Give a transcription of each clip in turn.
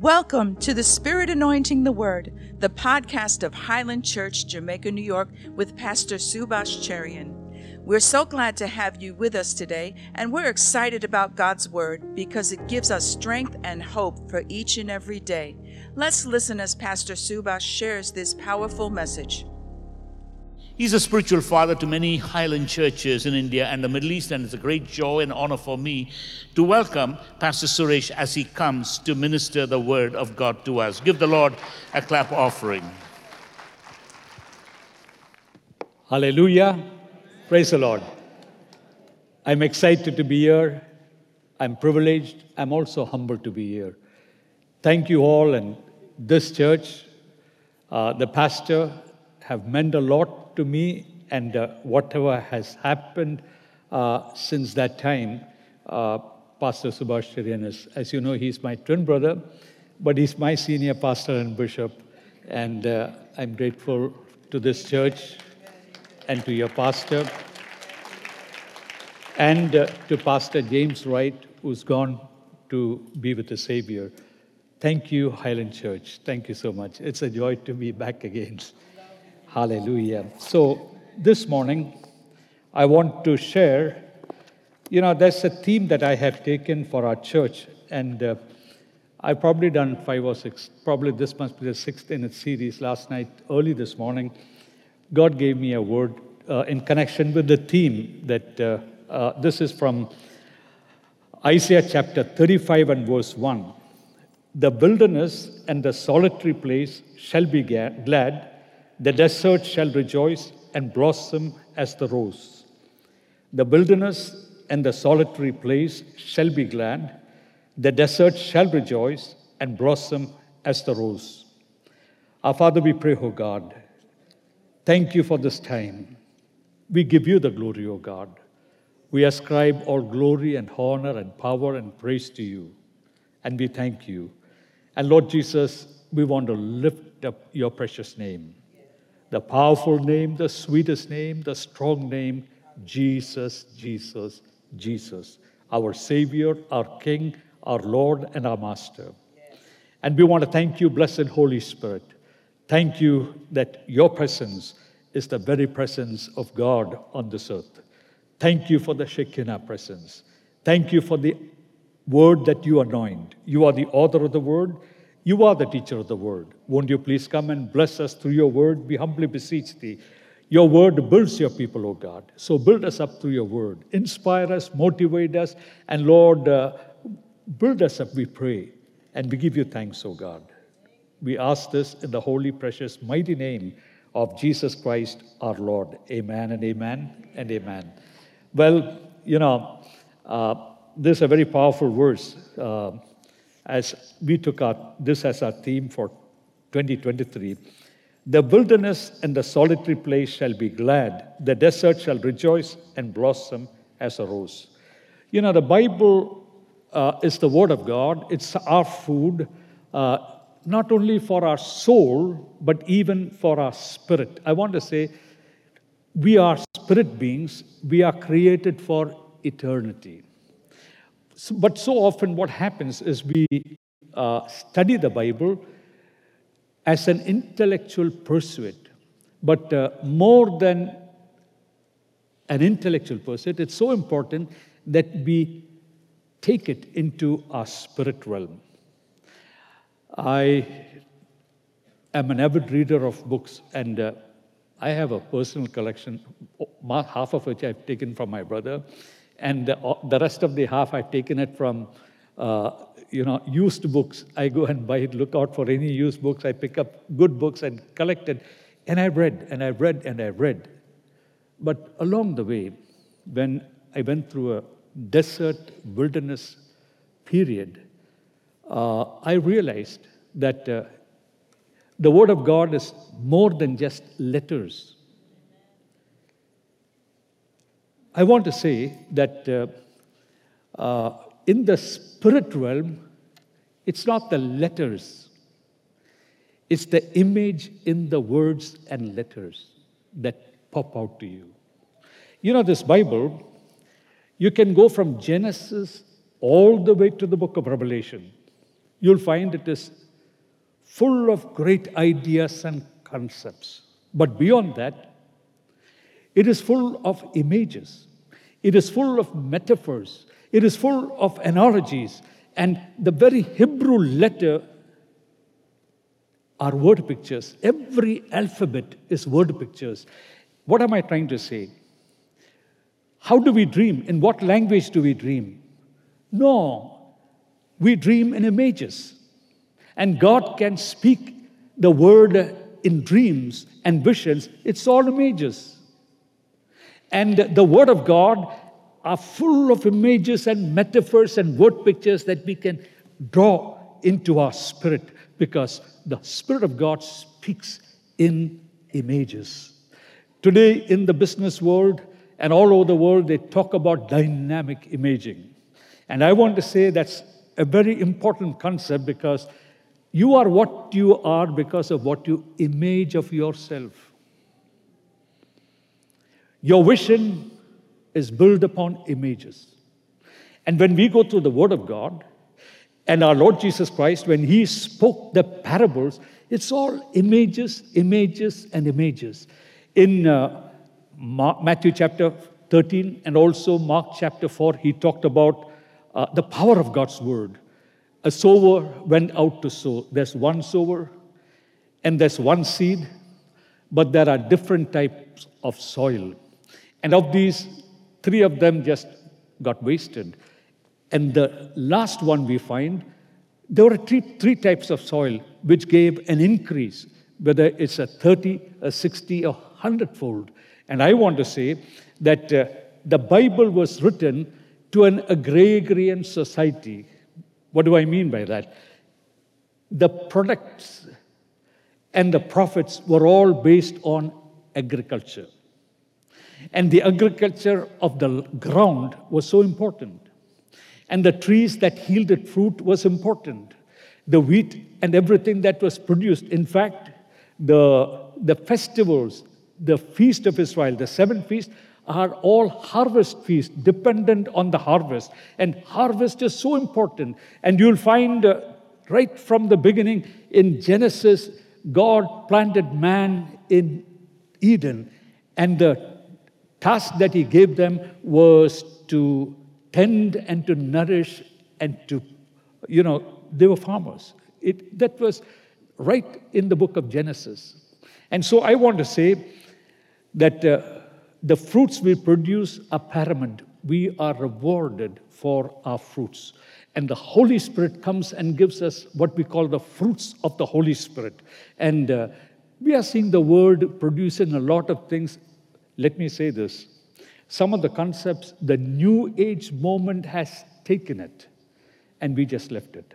Welcome to the Spirit Anointing the Word, the podcast of Highland Church, Jamaica, New York, with Pastor Subash Cherian. We're so glad to have you with us today, and we're excited about God's Word because it gives us strength and hope for each and every day. Let's listen as Pastor Subash shares this powerful message. He's a spiritual father to many Highland churches in India and the Middle East, and it's a great joy and honor for me to welcome Pastor Suresh as he comes to minister the word of God to us. Give the Lord a clap offering. Hallelujah. Praise the Lord. I'm excited to be here. I'm privileged. I'm also humbled to be here. Thank you all and this church, uh, the pastor, have meant a lot to me, and uh, whatever has happened uh, since that time, uh, Pastor Subhash Cherian is, as you know, he's my twin brother, but he's my senior pastor and bishop, and uh, I'm grateful to this church and to your pastor and uh, to Pastor James Wright, who's gone to be with the Savior. Thank you, Highland Church. Thank you so much. It's a joy to be back again. Hallelujah. So this morning, I want to share, you know, there's a theme that I have taken for our church, and uh, I've probably done five or six, probably this must be the sixth in its series. Last night, early this morning, God gave me a word uh, in connection with the theme that uh, uh this is from Isaiah chapter 35 and verse 1. The wilderness and the solitary place shall be glad the desert shall rejoice and blossom as the rose. The wilderness and the solitary place shall be glad. The desert shall rejoice and blossom as the rose. Our Father, we pray, O God, thank you for this time. We give you the glory, O God. We ascribe all glory and honor and power and praise to you. And we thank you. And Lord Jesus, we want to lift up your precious name the powerful name, the sweetest name, the strong name, Jesus, Jesus, Jesus, our Savior, our King, our Lord, and our Master. And we want to thank you, blessed Holy Spirit. Thank you that your presence is the very presence of God on this earth. Thank you for the Shekinah presence. Thank you for the word that you anoint. You are the author of the word you are the teacher of the word. Won't you please come and bless us through your word? We humbly beseech thee. Your word builds your people, O God. So build us up through your word. Inspire us, motivate us, and Lord, uh, build us up, we pray. And we give you thanks, O God. We ask this in the holy, precious, mighty name of Jesus Christ our Lord. Amen and amen and amen. Well, you know, uh, this is a very powerful verse. Uh, as we took our, this as our theme for 2023. The wilderness and the solitary place shall be glad, the desert shall rejoice and blossom as a rose. You know, the Bible uh, is the Word of God, it's our food, uh, not only for our soul, but even for our spirit. I want to say, we are spirit beings, we are created for eternity. But so often, what happens is we uh, study the Bible as an intellectual pursuit, but uh, more than an intellectual pursuit, it's so important that we take it into our spirit realm. I am an avid reader of books, and uh, I have a personal collection, half of which I've taken from my brother and the, the rest of the half I've taken it from, uh, you know, used books. I go and buy it, look out for any used books. I pick up good books and collect it. And I've read, and I've read, and I've read. But along the way, when I went through a desert wilderness period, uh, I realized that uh, the Word of God is more than just letters. I want to say that uh, uh, in the spirit realm, it's not the letters, it's the image in the words and letters that pop out to you. You know, this Bible, you can go from Genesis all the way to the book of Revelation. you'll find it is full of great ideas and concepts. But beyond that, it is full of images, it is full of metaphors, it is full of analogies. And the very Hebrew letter are word pictures. Every alphabet is word pictures. What am I trying to say? How do we dream? In what language do we dream? No, we dream in images. And God can speak the word in dreams and visions, it's all images. And the word of God are full of images and metaphors and word pictures that we can draw into our spirit because the Spirit of God speaks in images. Today, in the business world and all over the world, they talk about dynamic imaging. And I want to say that's a very important concept because you are what you are because of what you image of yourself. Your vision is built upon images. And when we go through the Word of God, and our Lord Jesus Christ, when He spoke the parables, it's all images, images, and images. In uh, Matthew chapter 13 and also Mark chapter 4, He talked about uh, the power of God's word. A sower went out to sow. There's one sower and there's one seed, but there are different types of soil. And of these, three of them just got wasted. And the last one we find, there were three, three types of soil which gave an increase, whether it's a 30, a 60, a 100 fold. And I want to say that uh, the Bible was written to an agrarian society. What do I mean by that? The products and the profits were all based on agriculture. And the agriculture of the ground was so important. And the trees that yielded fruit was important. The wheat and everything that was produced. In fact, the, the festivals, the feast of Israel, the seven feasts, are all harvest feasts, dependent on the harvest. And harvest is so important. And you'll find uh, right from the beginning in Genesis, God planted man in Eden. And the task that he gave them was to tend and to nourish and to, you know, they were farmers. It, that was right in the book of Genesis. And so I want to say that uh, the fruits we produce are paramount. We are rewarded for our fruits. And the Holy Spirit comes and gives us what we call the fruits of the Holy Spirit. And uh, we are seeing the word producing a lot of things. Let me say this some of the concepts, the New Age moment has taken it, and we just left it.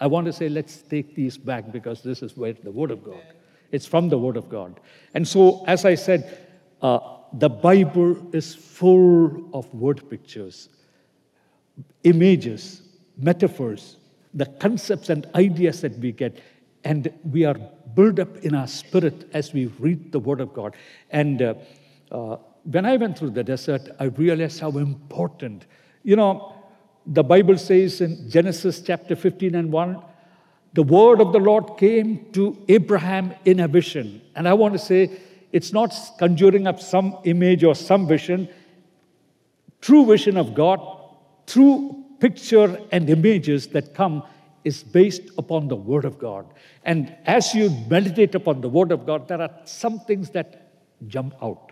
I want to say, let's take these back because this is where the Word of God. It's from the Word of God. And so, as I said, uh, the Bible is full of word pictures, images, metaphors, the concepts and ideas that we get. And we are built up in our spirit as we read the Word of God. And uh, uh, when I went through the desert, I realized how important, you know, the Bible says in Genesis chapter 15 and 1, the word of the Lord came to Abraham in a vision. And I want to say, it's not conjuring up some image or some vision. True vision of God, true picture and images that come is based upon the Word of God. And as you meditate upon the Word of God, there are some things that jump out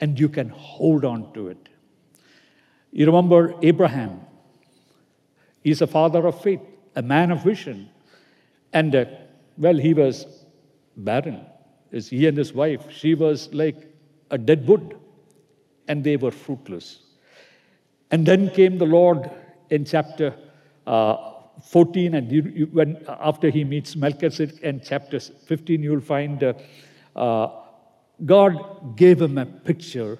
and you can hold on to it. You remember Abraham. He's a father of faith, a man of vision. And, uh, well, he was barren. As he and his wife, she was like a dead wood, and they were fruitless. And then came the Lord in chapter uh, 14, and you, you, when, after he meets Melchizedek, in chapter 15, you'll find uh, uh, God gave him a picture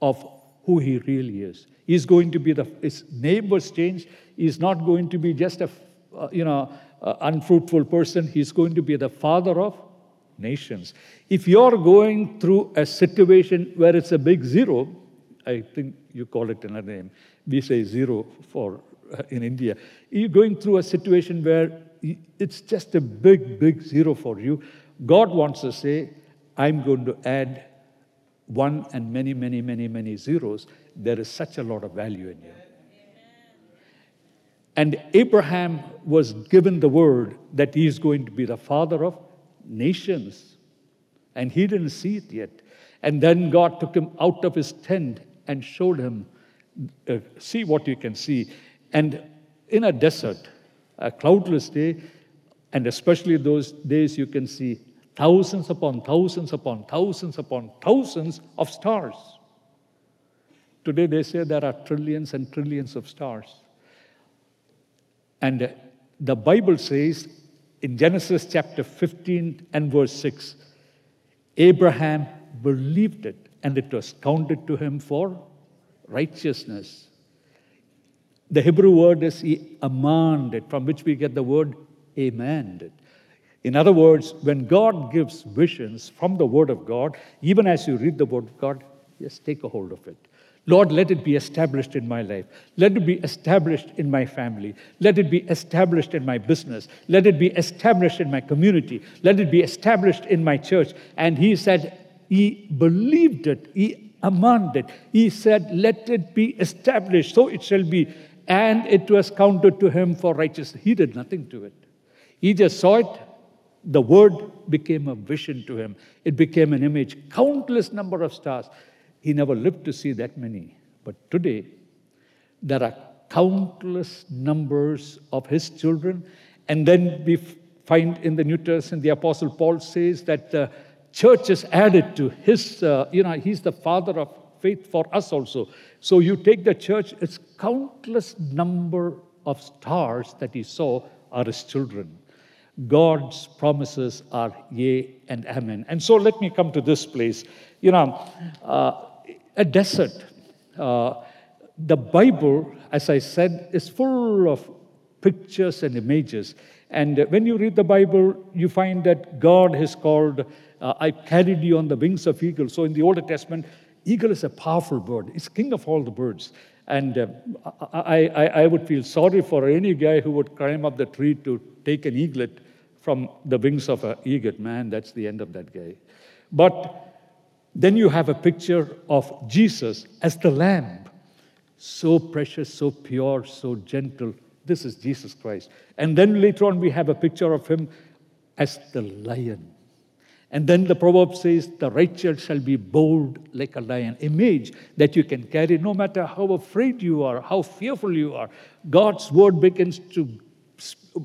of who he really is. He's going to be the, his neighbors change. He's not going to be just a, uh, you know, uh, unfruitful person. He's going to be the father of nations. If you're going through a situation where it's a big zero, I think you call it another name. We say zero for uh, in India. You're going through a situation where it's just a big, big zero for you. God wants to say, I'm going to add one and many, many, many, many zeros. There is such a lot of value in you. And Abraham was given the word that he is going to be the father of nations. And he didn't see it yet. And then God took him out of his tent and showed him, uh, see what you can see. And in a desert, a cloudless day, and especially those days you can see thousands upon thousands upon thousands upon thousands of stars. Today they say there are trillions and trillions of stars. And the Bible says in Genesis chapter 15 and verse 6 Abraham believed it, and it was counted to him for righteousness. The Hebrew word is amanded, from which we get the word amen. In other words, when God gives visions from the Word of God, even as you read the Word of God, just take a hold of it. Lord, let it be established in my life. Let it be established in my family. Let it be established in my business. Let it be established in my community. Let it be established in my church. And he said, He believed it. He amended. He said, Let it be established. So it shall be. And it was counted to him for righteousness. He did nothing to it. He just saw it. The word became a vision to him. It became an image. Countless number of stars. He never lived to see that many. But today, there are countless numbers of his children. And then we find in the New Testament, the Apostle Paul says that the church is added to his, uh, you know, he's the father of faith for us also. So you take the church, it's countless number of stars that he saw are his children. God's promises are yea and amen. And so let me come to this place. You know, uh, a desert. Uh, the Bible, as I said, is full of pictures and images. And when you read the Bible, you find that God has called, uh, I carried you on the wings of eagle. So in the Old Testament, eagle is a powerful bird, it's king of all the birds. And uh, I, I, I would feel sorry for any guy who would climb up the tree to take an eaglet from the wings of an eaglet. Man, that's the end of that guy. But then you have a picture of Jesus as the lamb. So precious, so pure, so gentle. This is Jesus Christ. And then later on, we have a picture of him as the lion. And then the proverb says, The righteous shall be bold like a lion. Image that you can carry no matter how afraid you are, how fearful you are. God's word begins to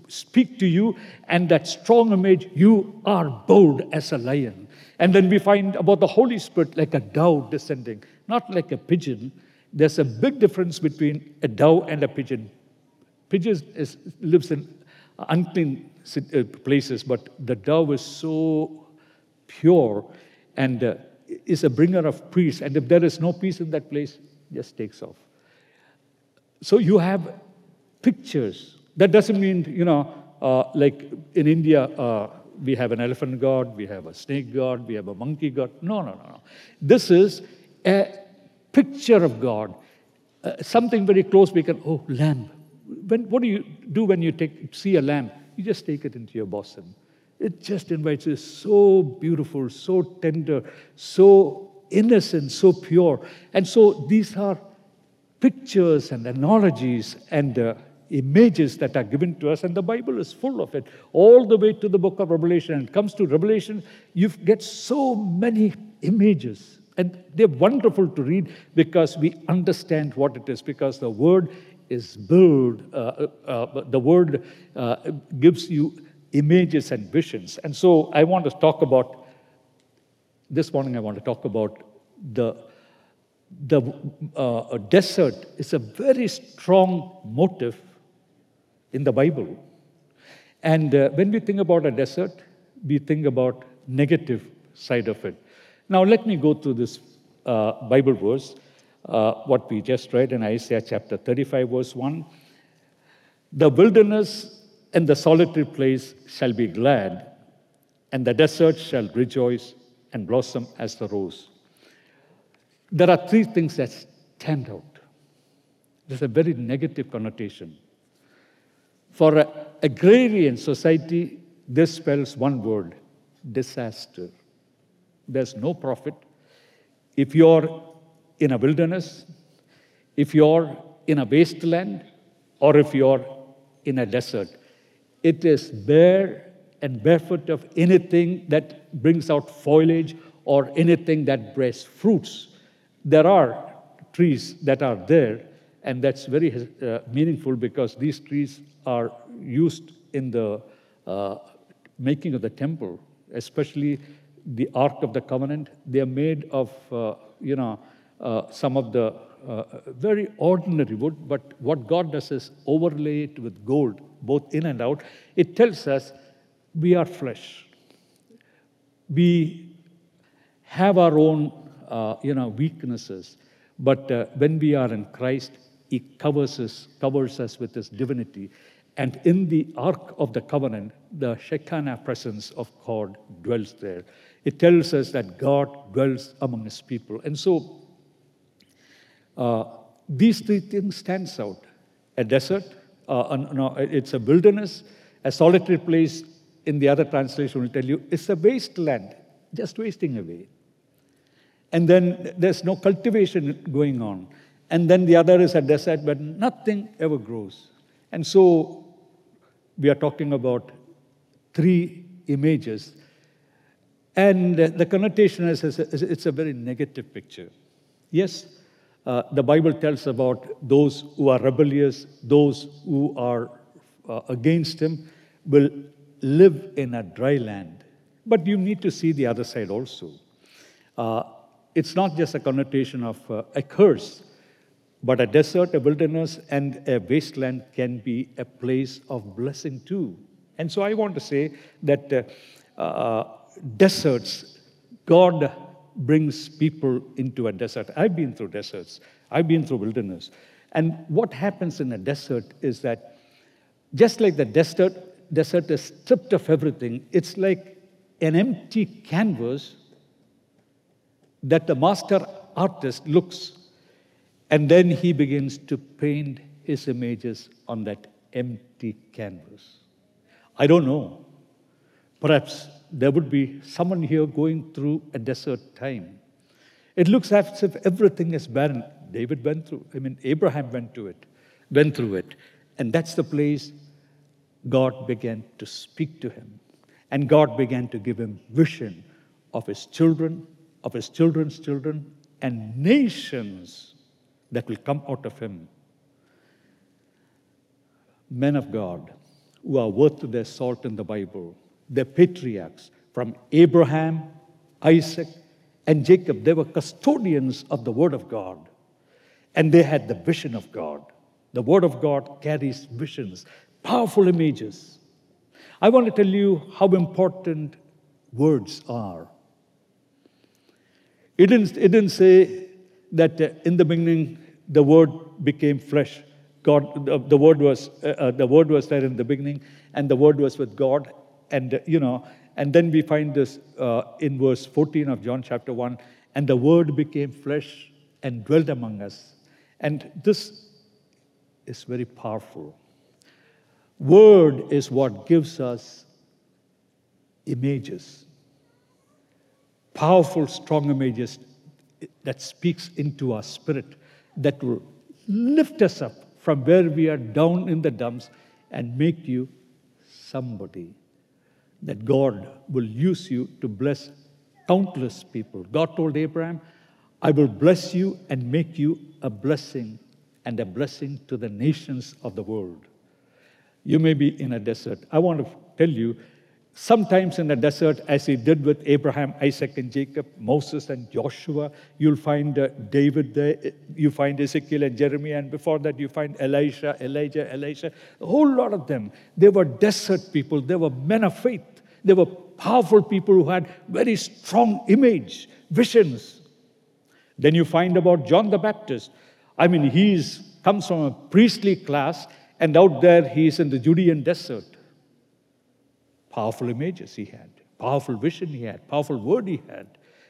speak to you, and that strong image, you are bold as a lion. And then we find about the Holy Spirit like a dove descending, not like a pigeon. There's a big difference between a dove and a pigeon. Pigeon is, lives in unclean uh, places, but the dove is so pure and uh, is a bringer of peace. And if there is no peace in that place, just takes off. So you have pictures. That doesn't mean, you know, uh, like in India, uh, we have an elephant god, we have a snake god, we have a monkey god. No, no, no, no. This is a picture of God, uh, something very close. We can, oh, lamb. When, what do you do when you take, see a lamb? You just take it into your bosom. It just invites you. So beautiful, so tender, so innocent, so pure. And so these are pictures and analogies and uh, images that are given to us, and the Bible is full of it, all the way to the book of Revelation. And comes to Revelation, you get so many images. And they're wonderful to read because we understand what it is, because the word is built, uh, uh, uh, the word uh, gives you images and visions. And so I want to talk about, this morning, I want to talk about the the uh, desert is a very strong motive in the Bible. And uh, when we think about a desert, we think about negative side of it. Now, let me go through this uh, Bible verse, uh, what we just read in Isaiah chapter 35, verse 1. The wilderness and the solitary place shall be glad, and the desert shall rejoice and blossom as the rose. There are three things that stand out. There's a very negative connotation. For an agrarian society, this spells one word disaster. There's no profit. If you're in a wilderness, if you're in a wasteland, or if you're in a desert, it is bare and barefoot of anything that brings out foliage or anything that bears fruits. There are trees that are there, and that's very uh, meaningful because these trees are used in the uh, making of the temple, especially the Ark of the Covenant. They are made of, uh, you know, uh, some of the uh, very ordinary wood, but what God does is overlay it with gold, both in and out. It tells us we are flesh. We have our own, uh, you know, weaknesses, but uh, when we are in Christ, He covers us, covers us with His divinity. And in the Ark of the Covenant, the Shekinah presence of God dwells there. It tells us that God dwells among His people. And so, uh, these three things stands out. A desert, uh, no, it's a wilderness, a solitary place, in the other translation will tell you it's a wasteland, just wasting away. And then there's no cultivation going on. And then the other is a desert where nothing ever grows. And so we are talking about three images. And the connotation is, it's a very negative picture. Yes, uh, the Bible tells about those who are rebellious, those who are uh, against Him will live in a dry land. But you need to see the other side also. Uh, it's not just a connotation of uh, a curse, but a desert, a wilderness, and a wasteland can be a place of blessing too. And so I want to say that uh, uh deserts, God brings people into a desert. I've been through deserts, I've been through wilderness. And what happens in a desert is that just like the desert desert is stripped of everything. It's like an empty canvas that the master artist looks and then he begins to paint his images on that empty canvas. I don't know. Perhaps there would be someone here going through a desert time. It looks as if everything is barren. David went through, I mean, Abraham went to it, went through it. And that's the place God began to speak to him. And God began to give him vision of his children, of his children's children, and nations that will come out of him. Men of God who are worth their salt in the Bible, the patriarchs from Abraham, Isaac, and Jacob, they were custodians of the Word of God. And they had the vision of God. The Word of God carries visions powerful images. I want to tell you how important words are. It didn't, it didn't say that uh, in the beginning the word became flesh. God, the, the word was uh, uh, the word was there in the beginning, and the word was with God, and uh, you know, and then we find this uh, in verse 14 of John chapter 1, and the word became flesh and dwelt among us, and this is very powerful. Word is what gives us images, powerful, strong images that speaks into our spirit, that will lift us up from where we are down in the dumps and make you somebody. That God will use you to bless countless people. God told Abraham, I will bless you and make you a blessing and a blessing to the nations of the world. You may be in a desert. I want to tell you, sometimes in the desert, as he did with Abraham, Isaac, and Jacob, Moses, and Joshua, you'll find uh, David there, you find Ezekiel and Jeremiah, and before that, you find Elisha, Elijah, Elisha, a whole lot of them. They were desert people, they were men of faith, they were powerful people who had very strong image, visions. Then you find about John the Baptist. I mean, he comes from a priestly class and out there, he's in the Judean desert. Powerful images he had, powerful vision he had, powerful word he had.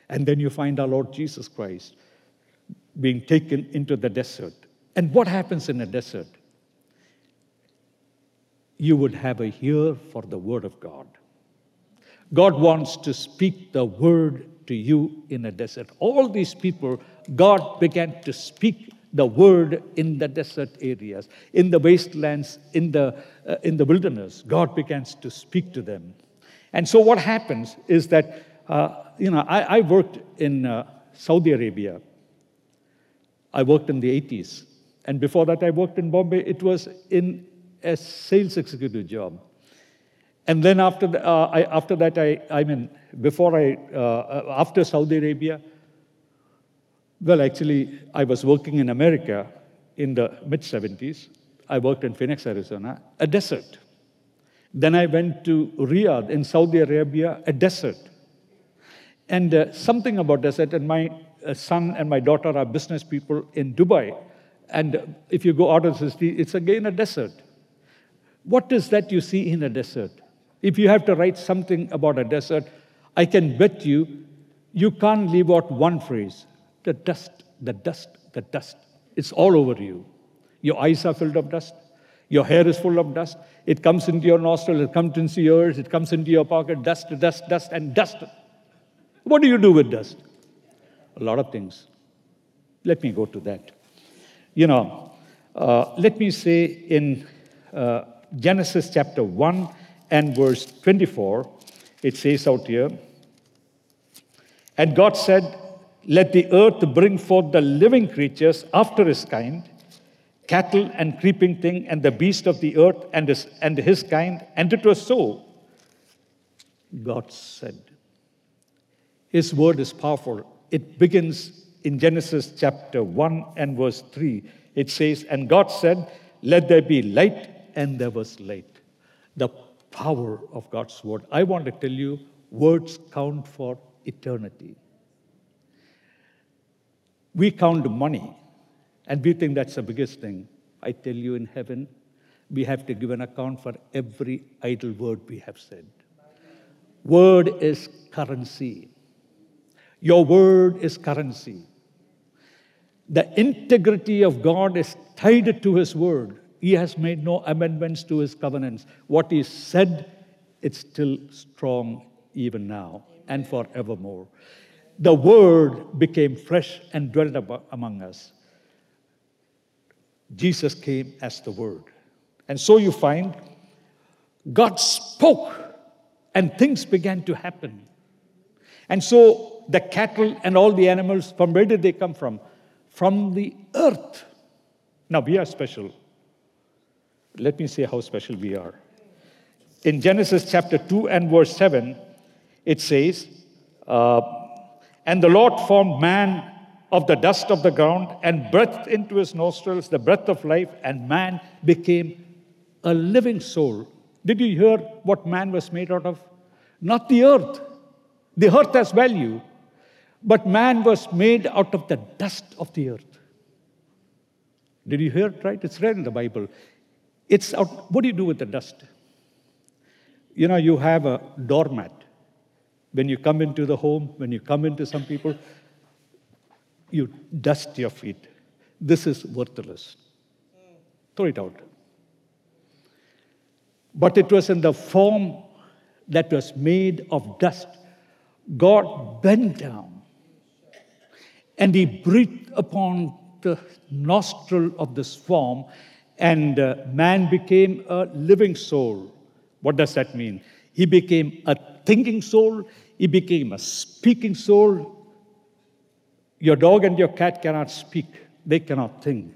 And then you find our Lord Jesus Christ being taken into the desert. And what happens in a desert? You would have a ear for the word of God. God wants to speak the word to you in a desert. All these people, God began to speak the word in the desert areas, in the wastelands, in the, uh, in the wilderness. God begins to speak to them. And so what happens is that, uh, you know, I, I worked in uh, Saudi Arabia. I worked in the 80s. And before that, I worked in Bombay. It was in a sales executive job. And then after, the, uh, I, after that, I, I mean, before I, uh, after Saudi Arabia, well, actually, I was working in America in the mid 70s. I worked in Phoenix, Arizona, a desert. Then I went to Riyadh in Saudi Arabia, a desert. And uh, something about desert, and my uh, son and my daughter are business people in Dubai. And if you go out of the city, it's again a desert. What is that you see in a desert? If you have to write something about a desert, I can bet you you can't leave out one phrase the dust, the dust, the dust. It's all over you. Your eyes are filled of dust. Your hair is full of dust. It comes into your nostril, it comes into your ears, it comes into your pocket, dust, dust, dust, and dust. What do you do with dust? A lot of things. Let me go to that. You know, uh, let me say in uh, Genesis chapter 1 and verse 24, it says out here, and God said, Let the earth bring forth the living creatures after his kind, cattle and creeping thing, and the beast of the earth and his, and his kind. And it was so. God said. His word is powerful. It begins in Genesis chapter 1 and verse 3. It says, And God said, Let there be light, and there was light. The power of God's word. I want to tell you, words count for eternity. We count money, and we think that's the biggest thing. I tell you, in heaven, we have to give an account for every idle word we have said. Word is currency. Your word is currency. The integrity of God is tied to His word. He has made no amendments to His covenants. What He said, it's still strong even now and forevermore the Word became flesh and dwelt among us. Jesus came as the Word. And so you find God spoke and things began to happen. And so the cattle and all the animals, from where did they come from? From the earth. Now we are special. Let me say how special we are. In Genesis chapter 2 and verse 7, it says, uh, and the Lord formed man of the dust of the ground and breathed into his nostrils the breath of life, and man became a living soul. Did you hear what man was made out of? Not the earth. The earth has value, but man was made out of the dust of the earth. Did you hear it right? It's read in the Bible. It's out. What do you do with the dust? You know, you have a doormat. When you come into the home, when you come into some people, you dust your feet. This is worthless. Throw it out. But it was in the form that was made of dust. God bent down and he breathed upon the nostril of this form, and uh, man became a living soul. What does that mean? He became a thinking soul, he became a speaking soul. Your dog and your cat cannot speak, they cannot think.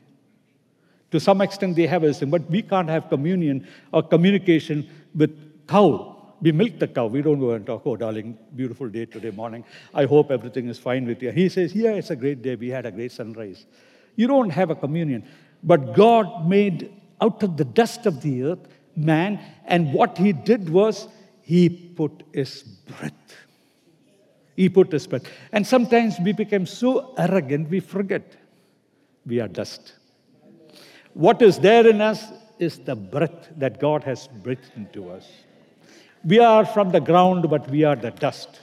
To some extent, they have wisdom, but we can't have communion or communication with cow. We milk the cow. We don't go and talk, oh, darling, beautiful day today morning. I hope everything is fine with you. He says, yeah, it's a great day. We had a great sunrise. You don't have a communion. But God made out of the dust of the earth man, and what he did was he put his breath. He put his breath. And sometimes we become so arrogant, we forget we are dust. What is there in us is the breath that God has breathed into us. We are from the ground, but we are the dust.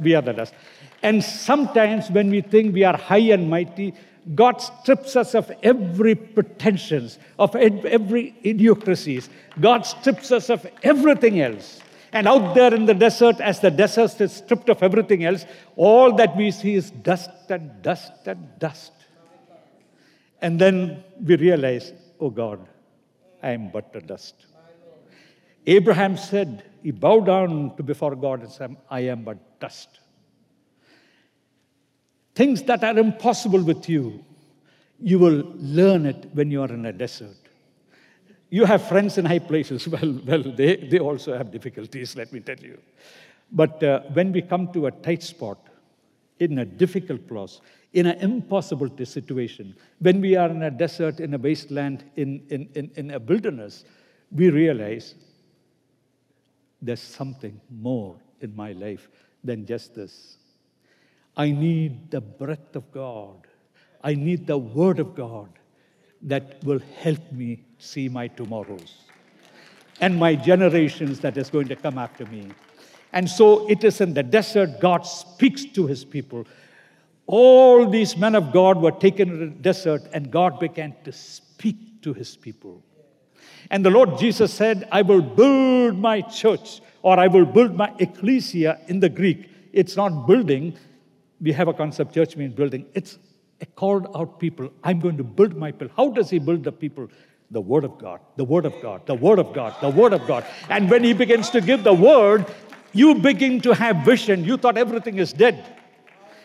We are the dust. And sometimes when we think we are high and mighty, God strips us of every pretensions, of every idiocracies. God strips us of everything else. And out there in the desert, as the desert is stripped of everything else, all that we see is dust and dust and dust. And then we realize, oh God, I am but a dust. Abraham said, he bowed down to before God and said, I am but dust. Things that are impossible with you, you will learn it when you are in a desert. You have friends in high places. Well, well they, they also have difficulties, let me tell you. But uh, when we come to a tight spot, in a difficult place, in an impossible situation, when we are in a desert, in a wasteland, in, in, in, in a wilderness, we realize there's something more in my life than just this. I need the breath of God. I need the Word of God that will help me see my tomorrows and my generations that is going to come after me. And so it is in the desert God speaks to his people. All these men of God were taken to the desert, and God began to speak to his people. And the Lord Jesus said, I will build my church, or I will build my ecclesia in the Greek. It's not building. We have a concept, church means building. It's a called out people. I'm going to build my people. How does he build the people? The Word of God, the Word of God, the Word of God, the Word of God. And when he begins to give the Word, you begin to have vision. You thought everything is dead.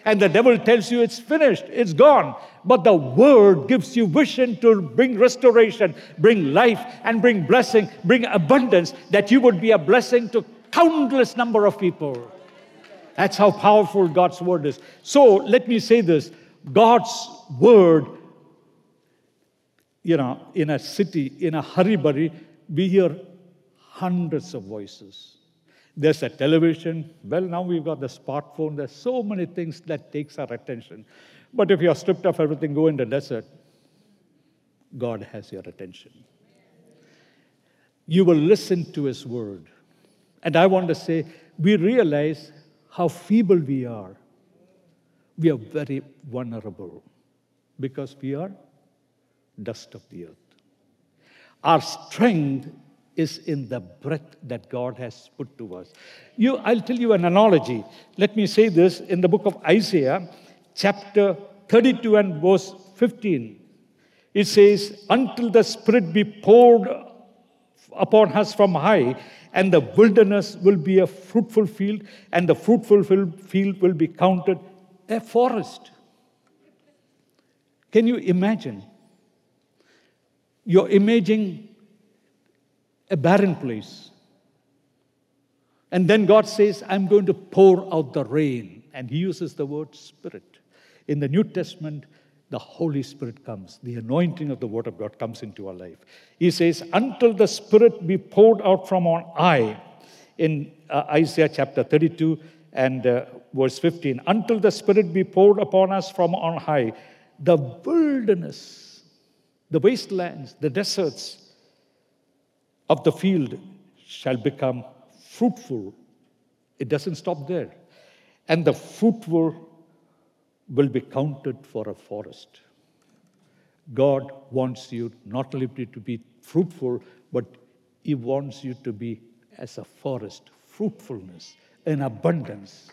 And the devil tells you it's finished, it's gone. But the word gives you vision to bring restoration, bring life, and bring blessing, bring abundance, that you would be a blessing to countless number of people. That's how powerful God's word is. So let me say this God's word, you know, in a city, in a hurry-burry, we hear hundreds of voices. There's a television. Well, now we've got the smartphone. There's so many things that takes our attention. But if you're stripped of everything, go in the desert, God has your attention. You will listen to His word. And I want to say, we realize how feeble we are. We are very vulnerable because we are dust of the earth. Our strength is in the breath that God has put to us. You, I'll tell you an analogy. Let me say this in the book of Isaiah, chapter 32 and verse 15. It says, Until the Spirit be poured upon us from high, and the wilderness will be a fruitful field, and the fruitful field will be counted a forest. Can you imagine? You're imaging a barren place. And then God says, I'm going to pour out the rain. And He uses the word Spirit. In the New Testament, the Holy Spirit comes. The anointing of the Word of God comes into our life. He says, Until the Spirit be poured out from on high, in uh, Isaiah chapter 32 and uh, verse 15, until the Spirit be poured upon us from on high, the wilderness, the wastelands, the deserts, of the field shall become fruitful. It doesn't stop there. And the fruitful will be counted for a forest. God wants you not only to be fruitful, but He wants you to be as a forest, fruitfulness and abundance.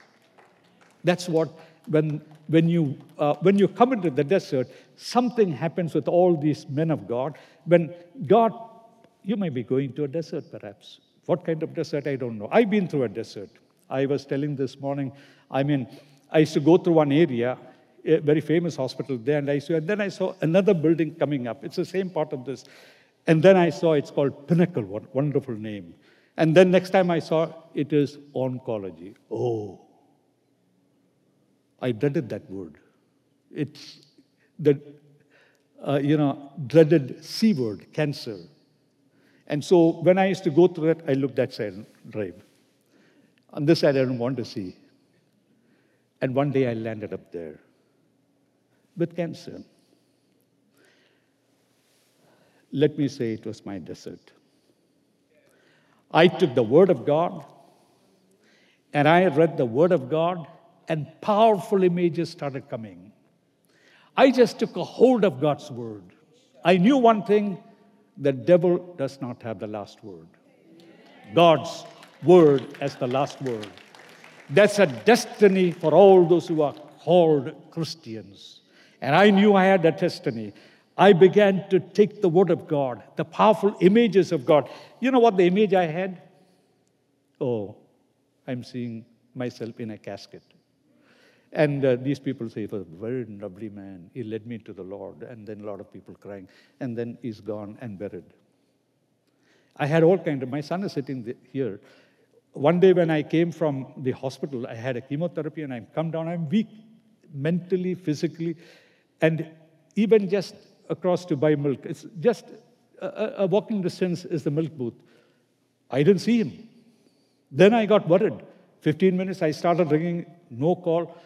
That's what, when, when, you, uh, when you come into the desert, something happens with all these men of God. When God you may be going to a desert, perhaps. What kind of desert? I don't know. I've been through a desert. I was telling this morning, I mean, I used to go through one area, a very famous hospital there, and I and then I saw another building coming up. It's the same part of this. And then I saw it's called Pinnacle, what wonderful name. And then next time I saw it is oncology. Oh, I dreaded that word. It's the, uh, you know, dreaded C word, cancer. And so when I used to go through it, I looked that side and drive. On this side, I didn't want to see. And one day I landed up there with cancer. Let me say it was my desert. I took the Word of God and I read the Word of God, and powerful images started coming. I just took a hold of God's word. I knew one thing the devil does not have the last word. God's word as the last word. That's a destiny for all those who are called Christians. And I knew I had that destiny. I began to take the word of God, the powerful images of God. You know what the image I had? Oh, I'm seeing myself in a casket. And uh, these people say, he was a very lovely man. He led me to the Lord. And then a lot of people crying. And then he's gone and buried. I had all kind of, my son is sitting here. One day when I came from the hospital, I had a chemotherapy and I come down, I'm weak mentally, physically. And even just across to buy milk, it's just a, a walking distance is the milk booth. I didn't see him. Then I got worried. 15 minutes, I started ringing, no call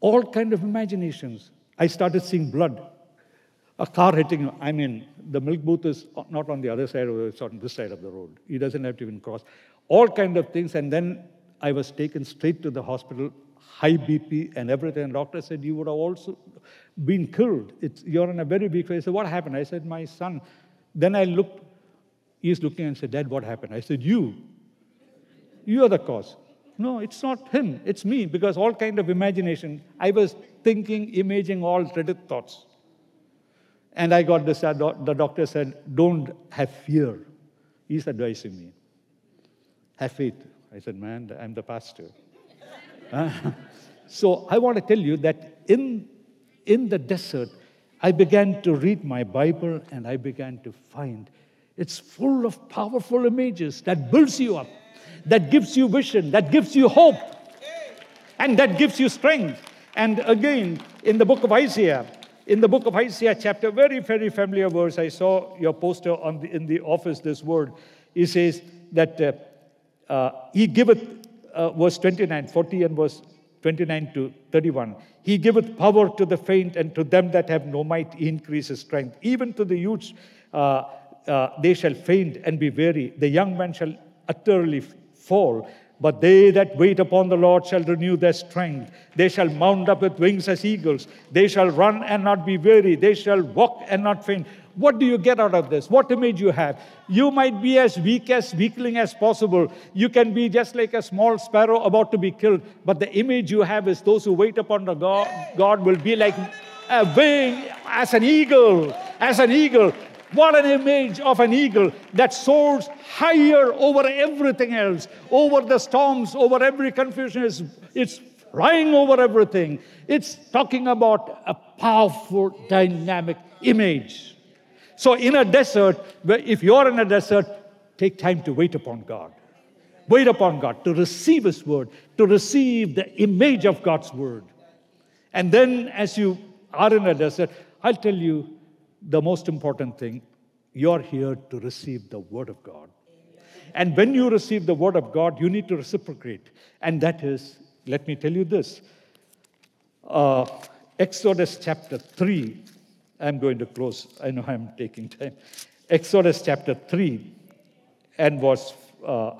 all kind of imaginations. I started seeing blood, a car hitting. I mean, the milk booth is not on the other side, it's on this side of the road. He doesn't have to even cross. All kind of things. And then I was taken straight to the hospital, high BP and everything. And doctor said, you would have also been killed. It's, you're in a very weak way. I said, what happened? I said, my son. Then I looked, he's looking and said, Dad, what happened? I said, you. You are the cause. No, it's not him, it's me, because all kind of imagination. I was thinking, imaging all dreaded thoughts. And I got this, uh, the doctor said, don't have fear. He's advising me. Have faith. I said, man, I'm the pastor. uh, so I want to tell you that in, in the desert, I began to read my Bible and I began to find it's full of powerful images that builds you up that gives you vision, that gives you hope, and that gives you strength. And again, in the book of Isaiah, in the book of Isaiah, chapter, very, very familiar verse. I saw your poster on the, in the office this word. He says that uh, uh, He giveth, uh, verse 29, 40 and verse 29 to 31. He giveth power to the faint, and to them that have no might, he increases strength. Even to the youths, uh, uh, they shall faint and be weary. The young man shall utterly fall. But they that wait upon the Lord shall renew their strength. They shall mount up with wings as eagles. They shall run and not be weary. They shall walk and not faint. What do you get out of this? What image you have? You might be as weak as weakling as possible. You can be just like a small sparrow about to be killed. But the image you have is those who wait upon the God, God will be like a wing as an eagle, as an eagle. What an image of an eagle that soars higher over everything else, over the storms, over every confusion. It's, it's flying over everything. It's talking about a powerful, dynamic image. So, in a desert, if you're in a desert, take time to wait upon God. Wait upon God, to receive His word, to receive the image of God's word. And then, as you are in a desert, I'll tell you the most important thing you're here to receive the Word of God. And when you receive the Word of God, you need to reciprocate. And that is, let me tell you this uh, Exodus chapter 3. I'm going to close. I know I'm taking time. Exodus chapter 3 and verse, uh,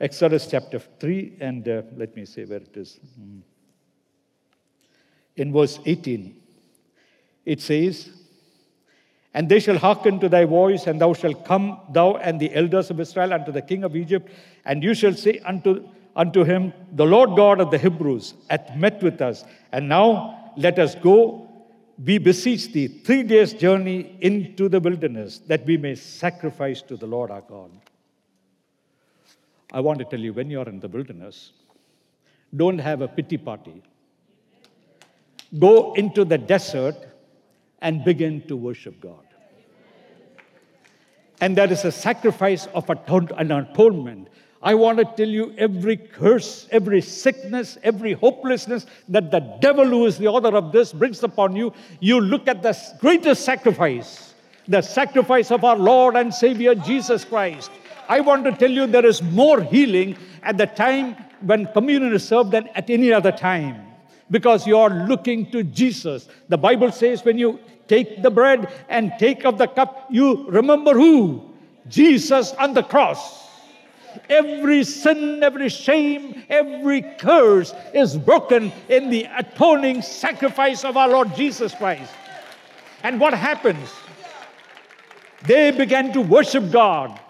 Exodus chapter 3, and uh, let me say where it is. Hmm. In verse 18, it says, and they shall hearken to thy voice, and thou shalt come, thou and the elders of Israel, unto the king of Egypt, and you shall say unto, unto him, The Lord God of the Hebrews hath met with us, and now let us go. We beseech thee, three days' journey into the wilderness, that we may sacrifice to the Lord our God. I want to tell you, when you're in the wilderness, don't have a pity party. Go into the desert and begin to worship God. And that is a sacrifice of an atonement. I want to tell you every curse, every sickness, every hopelessness that the devil, who is the author of this, brings upon you. You look at the greatest sacrifice, the sacrifice of our Lord and Savior Jesus Christ. I want to tell you there is more healing at the time when communion is served than at any other time because you are looking to Jesus. The Bible says when you take the bread and take of the cup, you remember who? Jesus on the cross. Every sin, every shame, every curse is broken in the atoning sacrifice of our Lord Jesus Christ. And what happens? They began to worship God.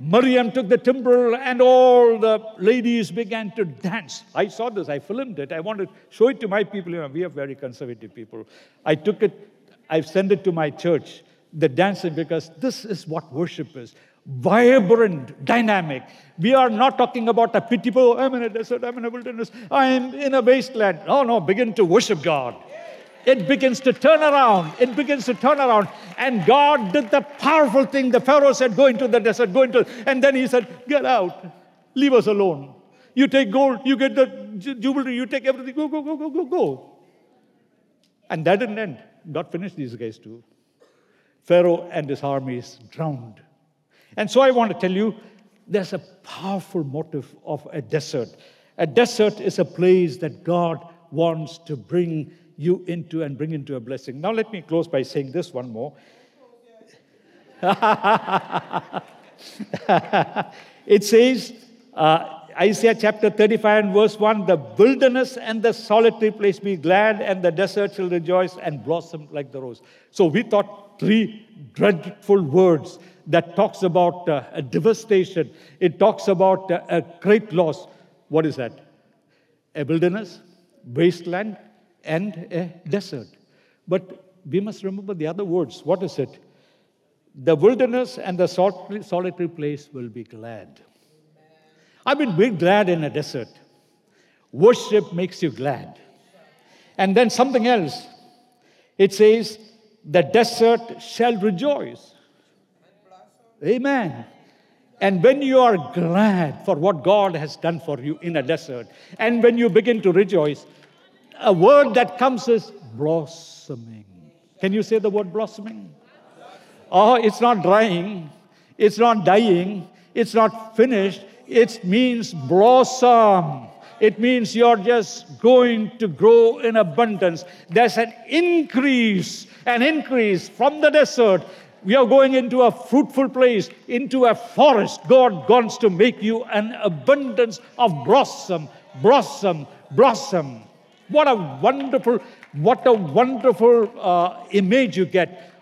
Miriam took the timbrel and all the ladies began to dance. I saw this, I filmed it. I wanted to show it to my people. You know, we are very conservative people. I took it, I've sent it to my church, the dancing, because this is what worship is vibrant, dynamic. We are not talking about a oh, I'm in a desert, I'm in a wilderness, I'm in a wasteland. No, no, begin to worship God it begins to turn around. It begins to turn around. And God did the powerful thing. The Pharaoh said, Go into the desert, go into. And then he said, Get out. Leave us alone. You take gold, you get the jewelry, you take everything. Go, go, go, go, go, go. And that didn't end. God finished these guys too. Pharaoh and his armies drowned. And so I want to tell you there's a powerful motive of a desert. A desert is a place that God wants to bring you into and bring into a blessing. Now, let me close by saying this one more. it says, uh, Isaiah chapter 35 and verse 1 the wilderness and the solitary place be glad, and the desert shall rejoice and blossom like the rose. So we thought three dreadful words that talks about uh, a devastation. It talks about uh, a great loss. What is that? A wilderness, wasteland, and a desert. But we must remember the other words. What is it? The wilderness and the solitary place will be glad. I mean, be glad in a desert. Worship makes you glad. And then something else. It says, the desert shall rejoice. Amen. And when you are glad for what God has done for you in a desert, and when you begin to rejoice, a word that comes is blossoming. Can you say the word blossoming? Oh, it's not drying, it's not dying, it's not finished. It means blossom. It means you're just going to grow in abundance. There's an increase, an increase from the desert. We are going into a fruitful place, into a forest. God wants to make you an abundance of blossom, blossom, blossom. What a wonderful, what a wonderful uh, image you get.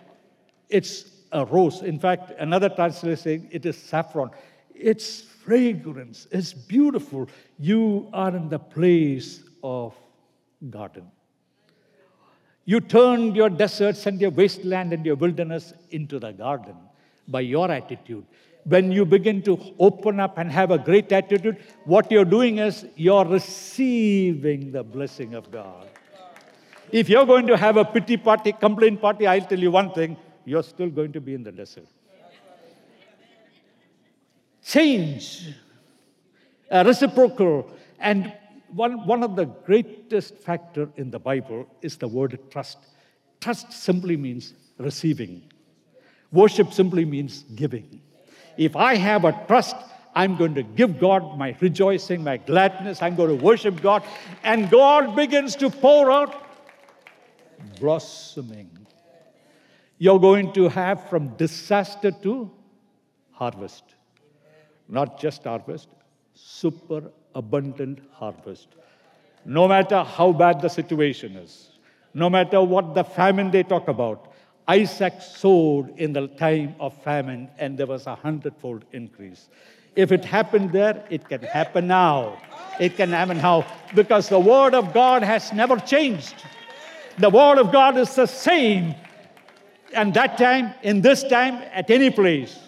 It's a rose. In fact, another translation saying it is saffron. It's fragrance. It's beautiful. You are in the place of garden. You turned your deserts and your wasteland and your wilderness into the garden by your attitude when you begin to open up and have a great attitude, what you're doing is you're receiving the blessing of God. If you're going to have a pity party, complaint party, I'll tell you one thing you're still going to be in the desert. Change, a reciprocal, and one, one of the greatest factor in the Bible is the word trust. Trust simply means receiving. Worship simply means giving. If I have a trust, I'm going to give God my rejoicing, my gladness. I'm going to worship God. And God begins to pour out blossoming. You're going to have from disaster to harvest. Not just harvest, super abundant harvest. No matter how bad the situation is, no matter what the famine they talk about, Isaac sowed in the time of famine, and there was a hundredfold increase. If it happened there, it can happen now. It can happen now because the Word of God has never changed. The Word of God is the same. And that time, in this time, at any place.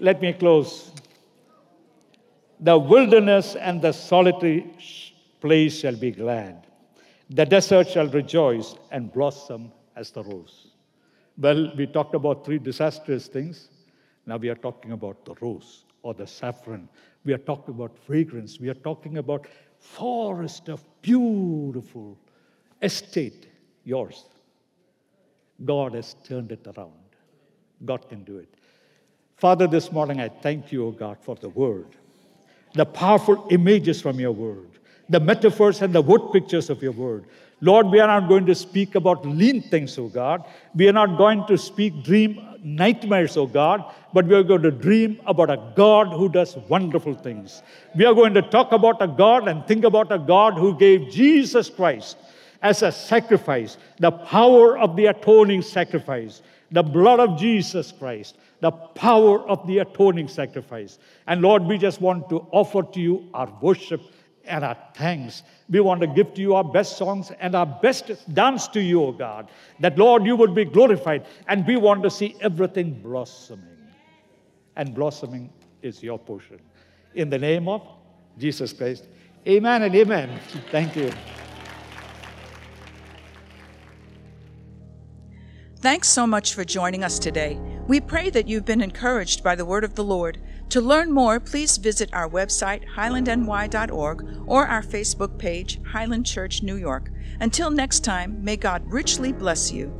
Let me close. The wilderness and the solitary place shall be glad. The desert shall rejoice and blossom as the rose. Well, we talked about three disastrous things. Now we are talking about the rose or the saffron. We are talking about fragrance. We are talking about forest of beautiful estate, yours. God has turned it around. God can do it. Father, this morning I thank you, O God, for the word, the powerful images from your word, the metaphors and the word pictures of your word. Lord, we are not going to speak about lean things, oh God. We are not going to speak dream nightmares, oh God, but we are going to dream about a God who does wonderful things. We are going to talk about a God and think about a God who gave Jesus Christ as a sacrifice, the power of the atoning sacrifice, the blood of Jesus Christ, the power of the atoning sacrifice. And Lord, we just want to offer to you our worship and our thanks. We want to give to you our best songs and our best dance to you, O God, that Lord, you would be glorified. And we want to see everything blossoming. And blossoming is your portion. In the name of Jesus Christ. Amen and amen. Thank you. Thanks so much for joining us today. We pray that you've been encouraged by the word of the Lord. To learn more, please visit our website, highlandny.org, or our Facebook page, Highland Church New York. Until next time, may God richly bless you.